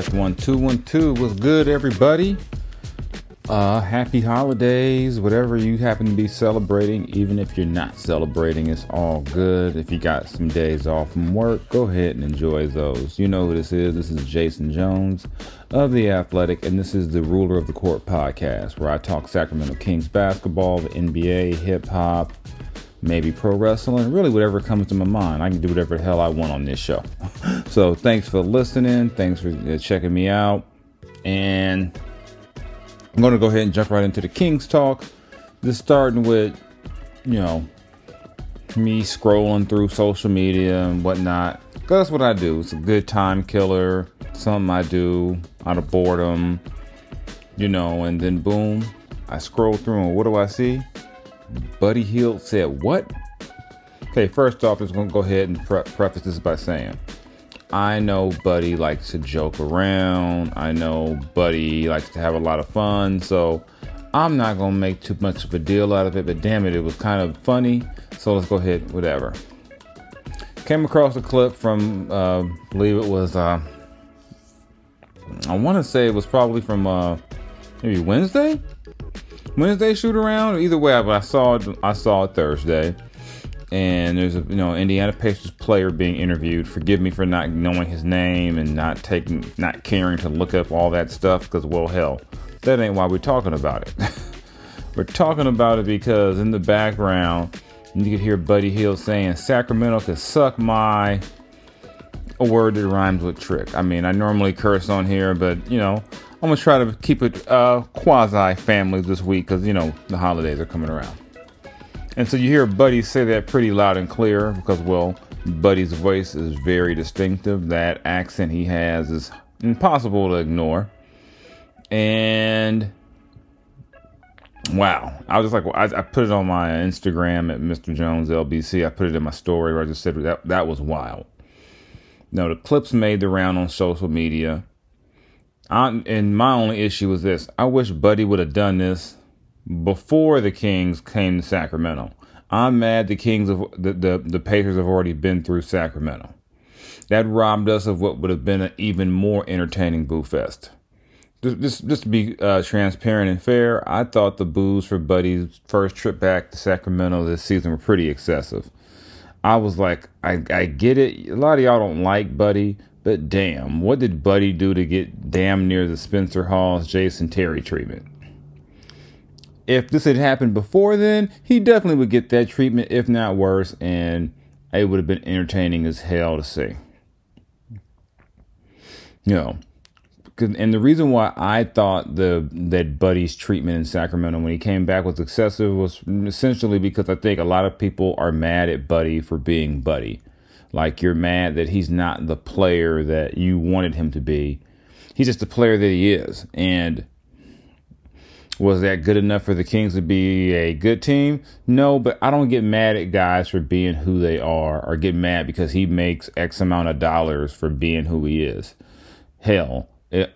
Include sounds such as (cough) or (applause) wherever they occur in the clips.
Check one two one two. What's good, everybody? Uh, happy holidays, whatever you happen to be celebrating. Even if you're not celebrating, it's all good. If you got some days off from work, go ahead and enjoy those. You know who this is. This is Jason Jones of the Athletic, and this is the Ruler of the Court podcast, where I talk Sacramento Kings basketball, the NBA, hip hop, maybe pro wrestling, really whatever comes to my mind. I can do whatever the hell I want on this show. (laughs) so thanks for listening. Thanks for uh, checking me out. And I'm going to go ahead and jump right into the Kings talk. Just starting with, you know, me scrolling through social media and whatnot. 'Cause that's what I do. It's a good time killer. Something I do out of boredom, you know, and then boom, I scroll through and what do I see? Buddy Hield said, What? Okay, first off, I'm just to go ahead and pre- preface this by saying, I know Buddy likes to joke around. I know Buddy likes to have a lot of fun. So I'm not to make too much of a deal out of it, but damn it, it was kind of funny. So let's go ahead, whatever. Came across a clip from, uh, believe it was, uh, I want to say it was probably from uh, maybe Wednesday? Wednesday shoot around. Either way, but I saw it. I saw it Thursday, and there's a you know Indiana Pacers player being interviewed. Forgive me for not knowing his name and not taking, not caring to look up all that stuff because well, hell, that ain't why we're talking about it. (laughs) we're talking about it because in the background you could hear Buddy Hield saying Sacramento could suck my a word that rhymes with trick. I mean, I normally curse on here, but you know, I'm gonna try to keep it uh, quasi family this week because you know the holidays are coming around. And so you hear Buddy say that pretty loud and clear because, well, Buddy's voice is very distinctive. That accent he has is impossible to ignore. And wow, I was just like, well, I, I put it on my Instagram at Mr. Jones LBC. I put it in my story where I just said that that was wild. Now the clips made the round on social media. I, and my only issue was this: I wish Buddy would have done this before the Kings came to Sacramento. I'm mad the Kings of the, the the Pacers have already been through Sacramento. That robbed us of what would have been an even more entertaining Boo Fest. Just, just, just to be uh, transparent and fair, I thought the boos for Buddy's first trip back to Sacramento this season were pretty excessive. I was like, I, I get it. A lot of y'all don't like Buddy, but damn, what did Buddy do to get damn near the Spencer Hawes Jason Terry treatment? If this had happened before then, he definitely would get that treatment, if not worse, and it would have been entertaining as hell to see. You know, and the reason why I thought the that Buddy's treatment in Sacramento when he came back was excessive was essentially because I think a lot of people are mad at Buddy for being Buddy. Like you're mad that he's not the player that you wanted him to be. He's just the player that he is. And was that good enough for the Kings to be a good team? No, but I don't get mad at guys for being who they are or get mad because he makes X amount of dollars for being who he is. Hell,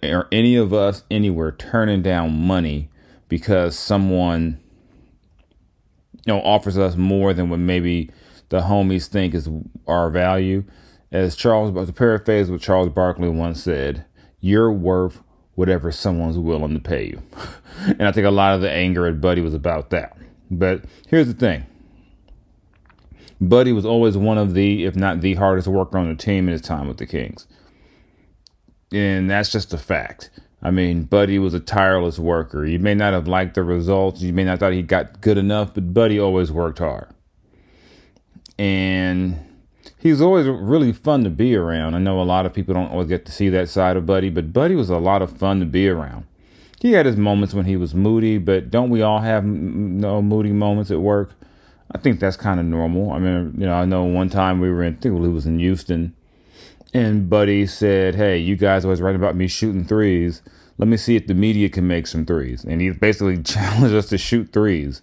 are any of us anywhere turning down money because someone you know offers us more than what maybe the homies think is our value as charles to paraphrase what charles barkley once said you're worth whatever someone's willing to pay you. (laughs) and I think a lot of the anger at Buddy was about that. But here's the thing. Buddy was always one of the, if not the hardest worker on the team in his time with the Kings. And that's just a fact. I mean, Buddy was a tireless worker. You may not have liked the results. You may not thought he got good enough, but Buddy always worked hard. And he's always really fun to be around. I know a lot of people don't always get to see that side of Buddy, but Buddy was a lot of fun to be around. He had his moments when he was moody, but don't we all have no moody moments at work? I think that's kind of normal. I mean, you know, I know one time we were in, I think it was in Houston, and Buddy said, Hey, you guys always write about me shooting threes. Let me see if the media can make some threes. And he basically (laughs) challenged us to shoot threes.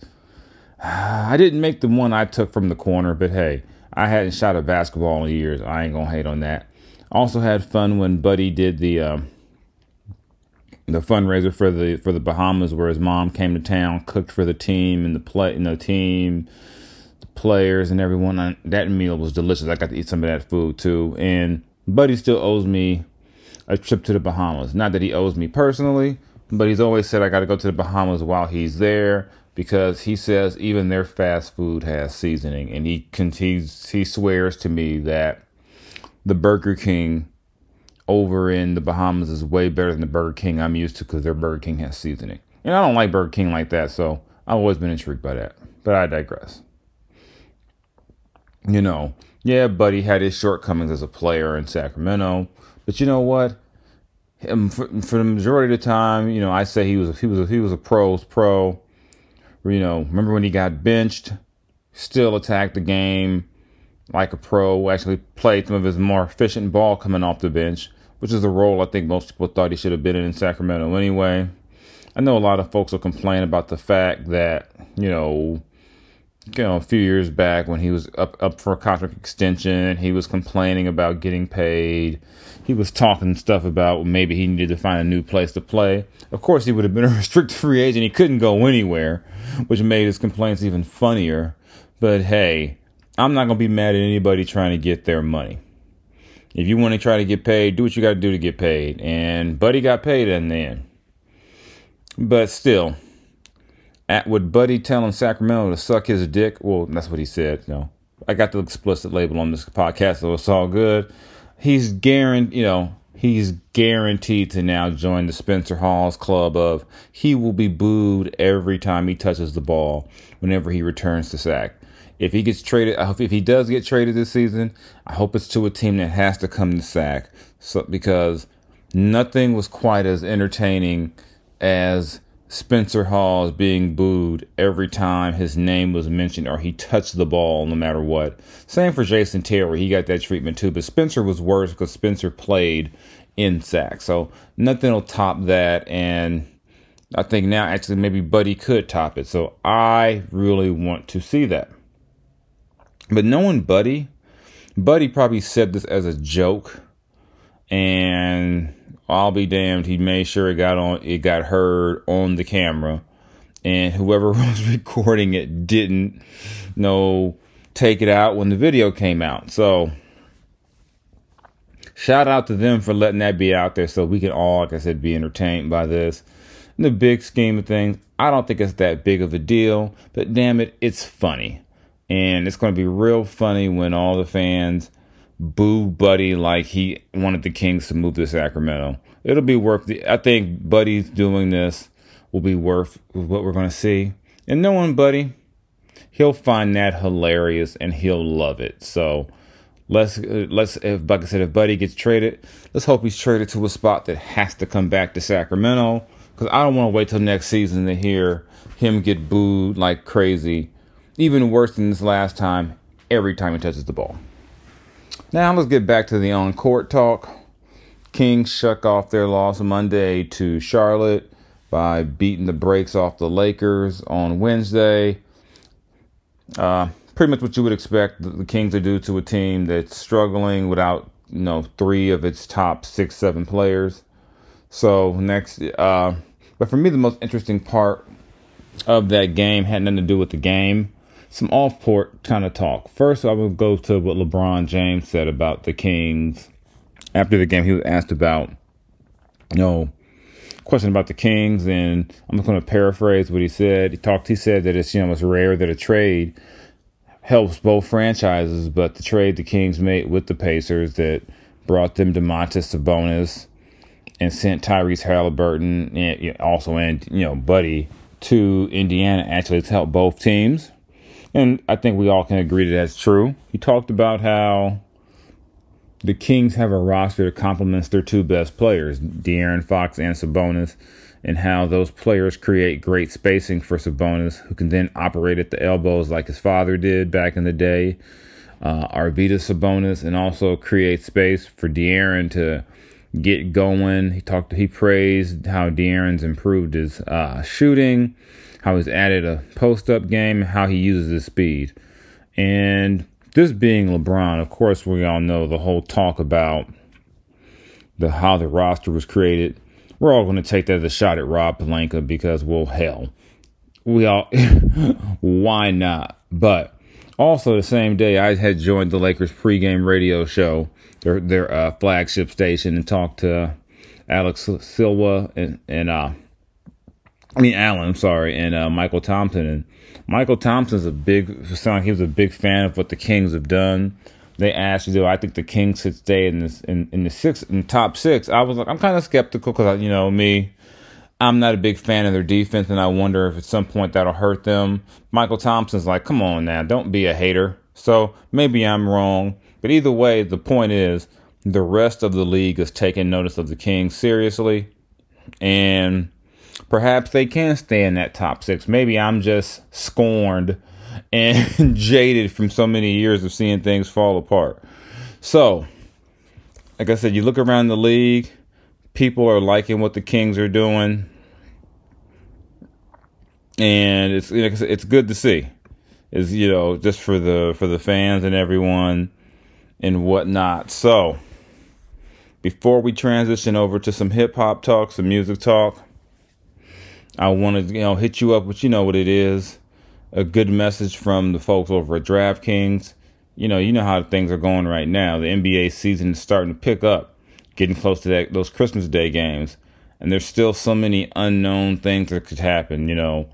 (sighs) I didn't make the one I took from the corner, but hey, I hadn't shot a basketball in years. I ain't gonna hate on that. Also had fun when Buddy did the uh, the fundraiser for the for the Bahamas, where his mom came to town, cooked for the team and the play, you know, team, the players and everyone. That meal was delicious. I got to eat some of that food too. And Buddy still owes me a trip to the Bahamas. Not that he owes me personally, but he's always said I got to go to the Bahamas while he's there because he says even their fast food has seasoning, and he continues, he swears to me that the Burger King over in the Bahamas is way better than the Burger King I'm used to because their Burger King has seasoning. And I don't like Burger King like that, so I've always been intrigued by that. But I digress. You know, yeah, Buddy had his shortcomings as a player in Sacramento, but you know what? For, for the majority of the time, you know, I say he was he was he was a pros pro you know, remember when he got benched? Still attacked the game like a pro. Actually played some of his more efficient ball coming off the bench, which is a role I think most people thought he should have been in in Sacramento anyway. I know a lot of folks will complain about the fact that, you know, you know, a few years back when he was up up for a contract extension, he was complaining about getting paid. He was talking stuff about maybe he needed to find a new place to play. Of course, he would have been a (laughs) restricted free agent. He couldn't go anywhere, which made his complaints even funnier. But hey, I'm not gonna be mad at anybody trying to get their money. If you want to try to get paid, do what you got to do to get paid. And Buddy got paid in the end. But still, at with Buddy telling Sacramento to suck his dick. Well, that's what he said. You know, I got the explicit label on this podcast, so it's all good. He's guaranteed, you know, he's guaranteed to now join the Spencer Hawes club of he will be booed every time he touches the ball whenever he returns to sack. If he gets traded, if he does get traded this season, I hope it's to a team that has to come to sack. So because nothing was quite as entertaining as Spencer Hawes being booed every time his name was mentioned or he touched the ball, no matter what. Same for Jason Taylor, he got that treatment too. But Spencer was worse because Spencer played in sack, so nothing will top that. And I think now actually maybe Buddy could top it. So I really want to see that. But knowing Buddy, Buddy probably said this as a joke, and I'll be damned. He made sure it got on, it got heard on the camera, and whoever (laughs) was recording it didn't know take it out when the video came out. So shout out to them for letting that be out there, so we can all, like I said, be entertained by this. In the big scheme of things, I don't think it's that big of a deal, but damn it, it's funny. And it's going to be real funny when all the fans boo Buddy like he wanted the Kings to move to Sacramento. It'll be worth the, I think Buddy's doing this will be worth what we're going to see. And knowing Buddy, he'll find that hilarious and he'll love it. So let's uh, let's if like I said, if Buddy gets traded, let's hope he's traded to a spot that has to come back to Sacramento because I don't want to wait till next season to hear him get booed like crazy, even worse than this last time. Every time he touches the ball. Now let's get back to the on court talk. Kings shuck off their loss Monday to Charlotte by beating the brakes off the Lakers on Wednesday. Uh, pretty much what you would expect the Kings to do to a team that's struggling without you know three of its top six seven players. So next, uh, but for me the most interesting part of that game had nothing to do with the game some off port kind of talk. First, I will go to what LeBron James said about the Kings after the game. He was asked about, you know, question about the Kings, and I'm just going to paraphrase what he said. He talked. He said that it's you know it's rare that a trade helps both franchises, but the trade the Kings made with the Pacers that brought them Domantas Sabonis and sent Tyrese Halliburton and also and you know Buddy to Indiana actually to help both teams. And I think we all can agree that that's true. He talked about how the Kings have a roster that complements their two best players, De'Aaron Fox and Sabonis, and how those players create great spacing for Sabonis, who can then operate at the elbows like his father did back in the day. Uh, Arvydas Sabonis, and also create space for De'Aaron to get going. He talked. He praised how De'Aaron's improved his uh, shooting, how he's added a post-up game, how he uses his speed, and this being LeBron, of course, we all know the whole talk about the how the roster was created. We're all going to take that as a shot at Rob Pelinka because, well, hell, we all, (laughs) why not? But also the same day, I had joined the Lakers pregame radio show, their their uh, flagship station, and talked to Alex Sliwa and and uh, I mean Allen, I'm sorry, and uh, Mychal Thompson and Mychal Thompson's a big, sound like he was a big fan of what the Kings have done. They asked, do I think the Kings should stay in this in, in the six in top six? I was like, I'm kind of skeptical because you know me, I'm not a big fan of their defense, and I wonder if at some point that'll hurt them. Mychal Thompson's like, come on now, don't be a hater. So maybe I'm wrong, but either way, the point is the rest of the league is taking notice of the Kings seriously, and perhaps they can stay in that top six. Maybe I'm just scorned and (laughs) jaded from so many years of seeing things fall apart. So, like I said, you look around the league, people are liking what the Kings are doing, and it's it's good to see. Is you know just for the for the fans and everyone and whatnot. So, before we transition over to some hip hop talk, some music talk. I want to, you know, hit you up with, you know what it is, a good message from the folks over at DraftKings. You know, you know how things are going right now. The NBA season is starting to pick up, getting close to that those Christmas Day games, and there's still so many unknown things that could happen. You know,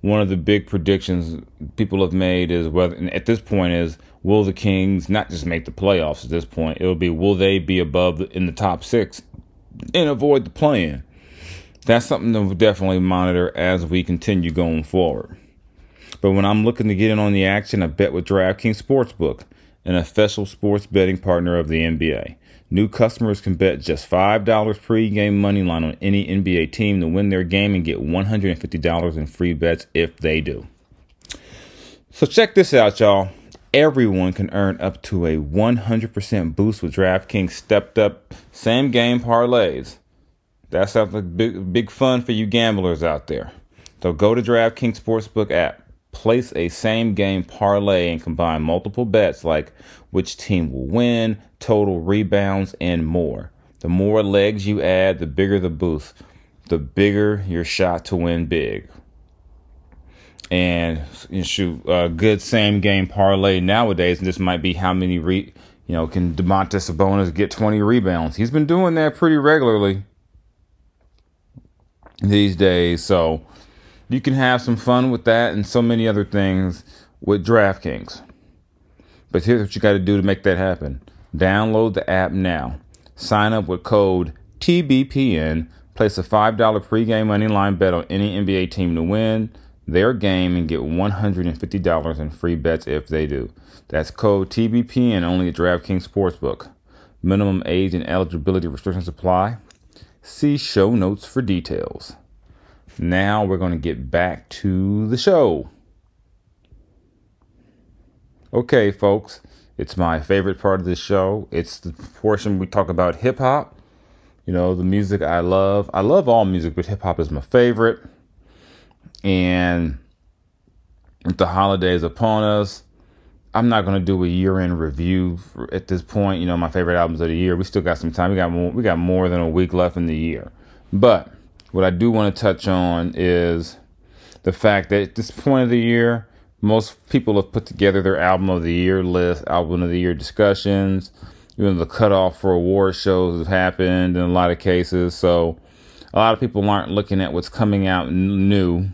one of the big predictions people have made is whether, at this point, is will the Kings not just make the playoffs at this point? It'll be will they be above in the top six and avoid the play-in that's something to definitely monitor as we continue going forward. But when I'm looking to get in on the action, I bet with DraftKings Sportsbook, an official sports betting partner of the NBA. New customers can bet just $5 pre-game money line on any NBA team to win their game and get $150 in free bets if they do. So check this out, y'all. Everyone can earn up to a 100% boost with DraftKings stepped up same game parlays. That sounds like big, big fun for you gamblers out there. So go to DraftKings Sportsbook app, place a same game parlay, and combine multiple bets like which team will win, total rebounds, and more. The more legs you add, the bigger the boost, the bigger your shot to win big. And you shoot a good same game parlay nowadays, and this might be how many re, you know, can Domantas Sabonis get 20 rebounds? He's been doing that pretty regularly these days. So you can have some fun with that and so many other things with DraftKings. But here's what you got to do to make that happen download the app now. Sign up with code TBPN. Place a $5 pregame money line bet on any NBA team to win their game and get $150 in free bets if they do. That's code TBPN only at DraftKings Sportsbook. Minimum age and eligibility restrictions apply. See show notes for details. Now we're going to get back to the show. Okay, folks, it's my favorite part of the show. It's the portion we talk about hip hop. You know, the music I love. I love all music, but hip hop is my favorite. And with the holidays upon us, I'm not gonna do a year end review at this point. You know, my favorite albums of the year. We still got some time. We got more. We got more than a week left in the year. But what I do want to touch on is the fact that at this point of the year, most people have put together their album of the year list, album of the year discussions. You know, the cutoff for award shows have happened in a lot of cases. So a lot of people aren't looking at what's coming out new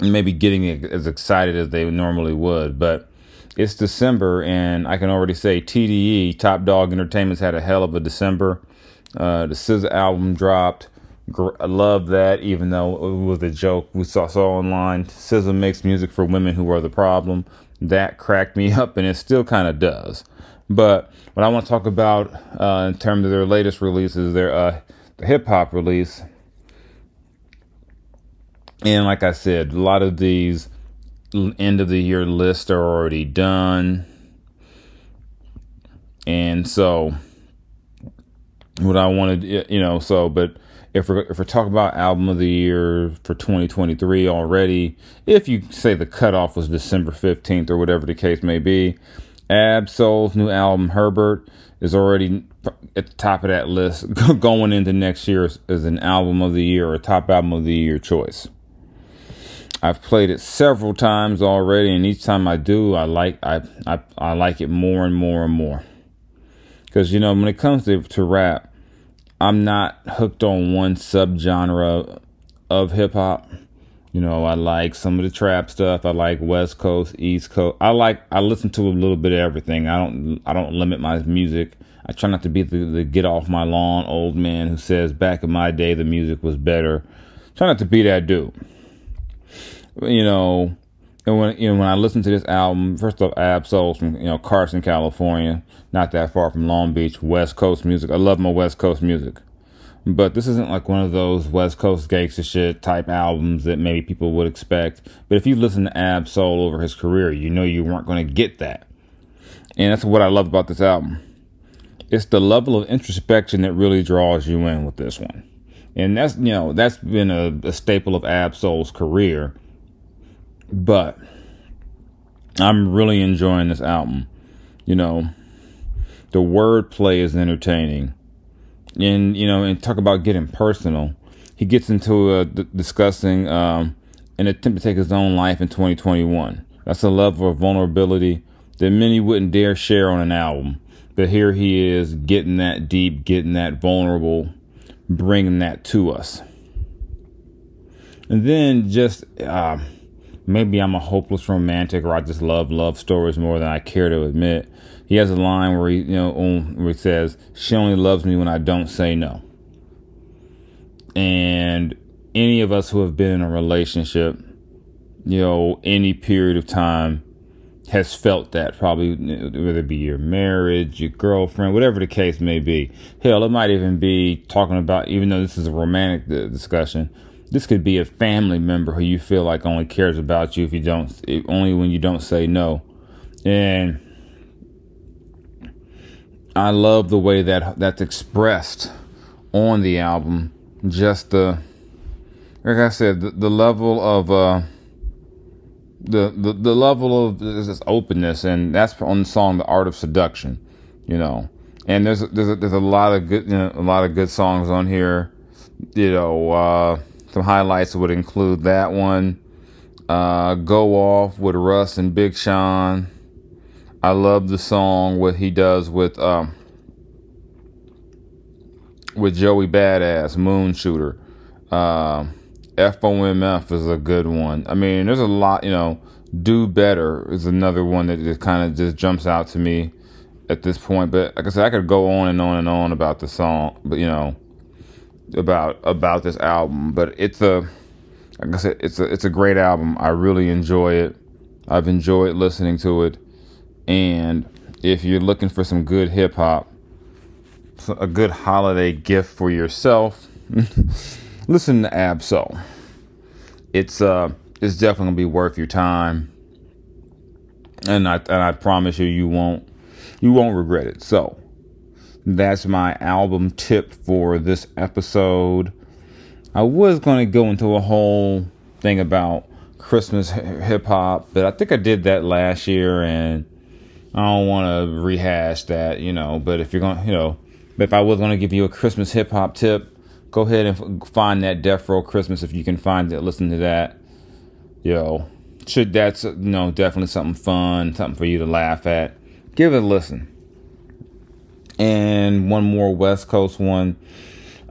maybe getting as excited as they normally would. But it's December, and I can already say TDE, Top Dawg Entertainment's had a hell of a December. Uh, the SZA album dropped. I love that, even though it was a joke we saw, saw online. SZA makes music for women who are the problem. That cracked me (laughs) up, and it still kind of does. But what I want to talk about uh, in terms of their latest releases, their uh, the hip hop release, and like I said, a lot of these end of the year lists are already done. And so, what I wanted, you know, so, but if we're, if we're talking about album of the year for 2023 already, if you say the cutoff was December 15th or whatever the case may be, Ab-Soul's new album, Herbert, is already at the top of that list (laughs) going into next year as, as an album of the year or top album of the year choice. I've played it several times already, and each time I do, I like I I, I like it more and more and more. Because you know, when it comes to, to rap, I'm not hooked on one subgenre of hip hop. You know, I like some of the trap stuff. I like West Coast, East Coast. I like I listen to a little bit of everything. I don't I don't limit my music. I try not to be the, the get off my lawn old man who says back in my day the music was better. Try not to be that dude you know, and when you know when I listen to this album, first off, Ab-Soul from you know Carson, California, not that far from Long Beach, West Coast music. I love my West Coast music, but this isn't like one of those West Coast gangster shit type albums that maybe people would expect. But if you listen to Ab-Soul over his career, you know you weren't going to get that, and that's what I love about this album. It's the level of introspection that really draws you in with this one, and that's you know that's been a, a staple of Ab-Soul's career but I'm really enjoying this album. You know, the wordplay is entertaining. And, you know, and talk about getting personal. He gets into uh, discussing um, an attempt to take his own life in 2021. That's a level of vulnerability that many wouldn't dare share on an album. But here he is getting that deep, getting that vulnerable, bringing that to us. And then just. Uh, maybe I'm a hopeless romantic or I just love love stories more than I care to admit. He has a line where he, you know, um, where he says, "She only loves me when I don't say no." And any of us who have been in a relationship, you know, any period of time has felt that probably whether it be your marriage, your girlfriend, whatever the case may be. Hell, it might even be talking about even though this is a romantic uh, discussion, this could be a family member who you feel like only cares about you if you don't only when you don't say no. And i love the way that that's expressed on the album. Just the like i said the, the level of uh the, the the level of this openness and that's on the song the art of seduction you know. And there's there's a, there's a lot of good you know, a lot of good songs on here you know uh some highlights would include that one. Uh, Go Off with Russ and Big Sean. I love the song what he does with um, with Joey Badass, Moon Shooter. Uh, FOMF is a good one. I mean, there's a lot, you know. Do Better is another one that just kind of just jumps out to me at this point. But like I said, I could go on and on and on about the song, but you know, about about this album, but it's a like I said, it's a it's a great album. I really enjoy it. I've enjoyed listening to it, and if you're looking for some good hip hop, a good holiday gift for yourself, (laughs) listen to Ab-Soul. It's uh it's definitely gonna be worth your time, and I and I promise you, you won't you won't regret it. So that's my album tip for this episode. I was going to go into a whole thing about Christmas hip hop, but I think I did that last year and I don't want to rehash that, you know. But if you're going, to, you know, if I was going to give you a Christmas hip hop tip, go ahead and find that Death Row Christmas if you can find it. Listen to that. You know, should that's you know definitely something fun, something for you to laugh at. Give it a listen and one more West Coast one.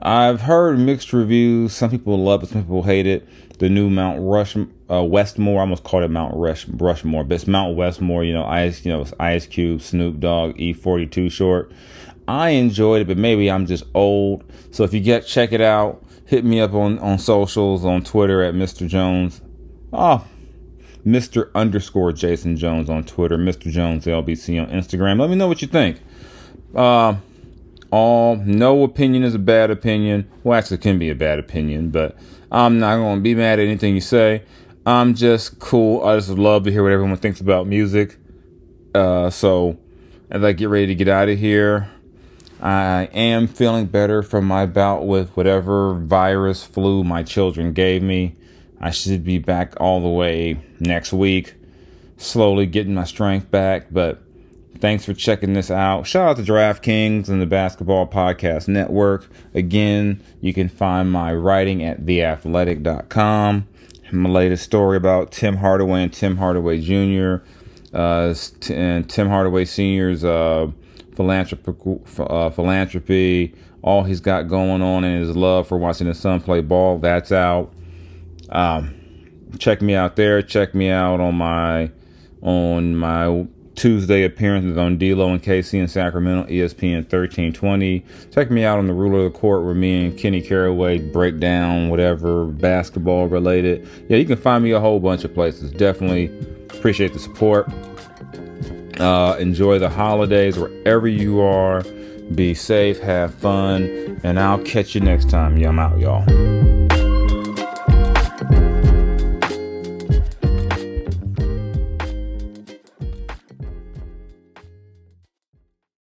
I've heard mixed reviews. Some people love it, some people hate it. The new Mount Rush, uh, Westmore. I almost called it Mount Rush, Rushmore, but it's Mount Westmore. You know, Ice, you know, Ice Cube, Snoop Dogg, E-40 Too Short. I enjoyed it, but maybe I'm just old. So if you get check it out, hit me up on on socials on Twitter at Mr. Jones. Oh, Mr. underscore Jason Jones on Twitter, Mr. Jones LBC on Instagram. Let me know what you think. Uh, all no opinion is a bad opinion. Well, actually, can be a bad opinion, but I'm not going to be mad at anything you say. I'm just cool. I just love to hear what everyone thinks about music. Uh, so as I get ready to get out of here, I am feeling better from my bout with whatever virus flu my children gave me. I should be back all the way next week, slowly getting my strength back. But thanks for checking this out. Shout out to DraftKings and the Basketball Podcast Network. Again, you can find my writing at theathletic.com. My latest story about Tim Hardaway and Tim Hardaway Jr. Uh, and Tim Hardaway Sr.'s uh, philanthropy, uh, philanthropy, all he's got going on, and his love for watching his son play ball. That's out. Um, check me out there. Check me out on my on my Tuesday appearances on D'Lo and KC in Sacramento, ESPN 1320. Check me out on the Ruler of the Court where me and Kenny Caraway break down whatever basketball related. Yeah, you can find me a whole bunch of places. Definitely appreciate the support. Uh, enjoy the holidays wherever you are. Be safe, have fun, and I'll catch you next time. Yeah, I'm out, y'all.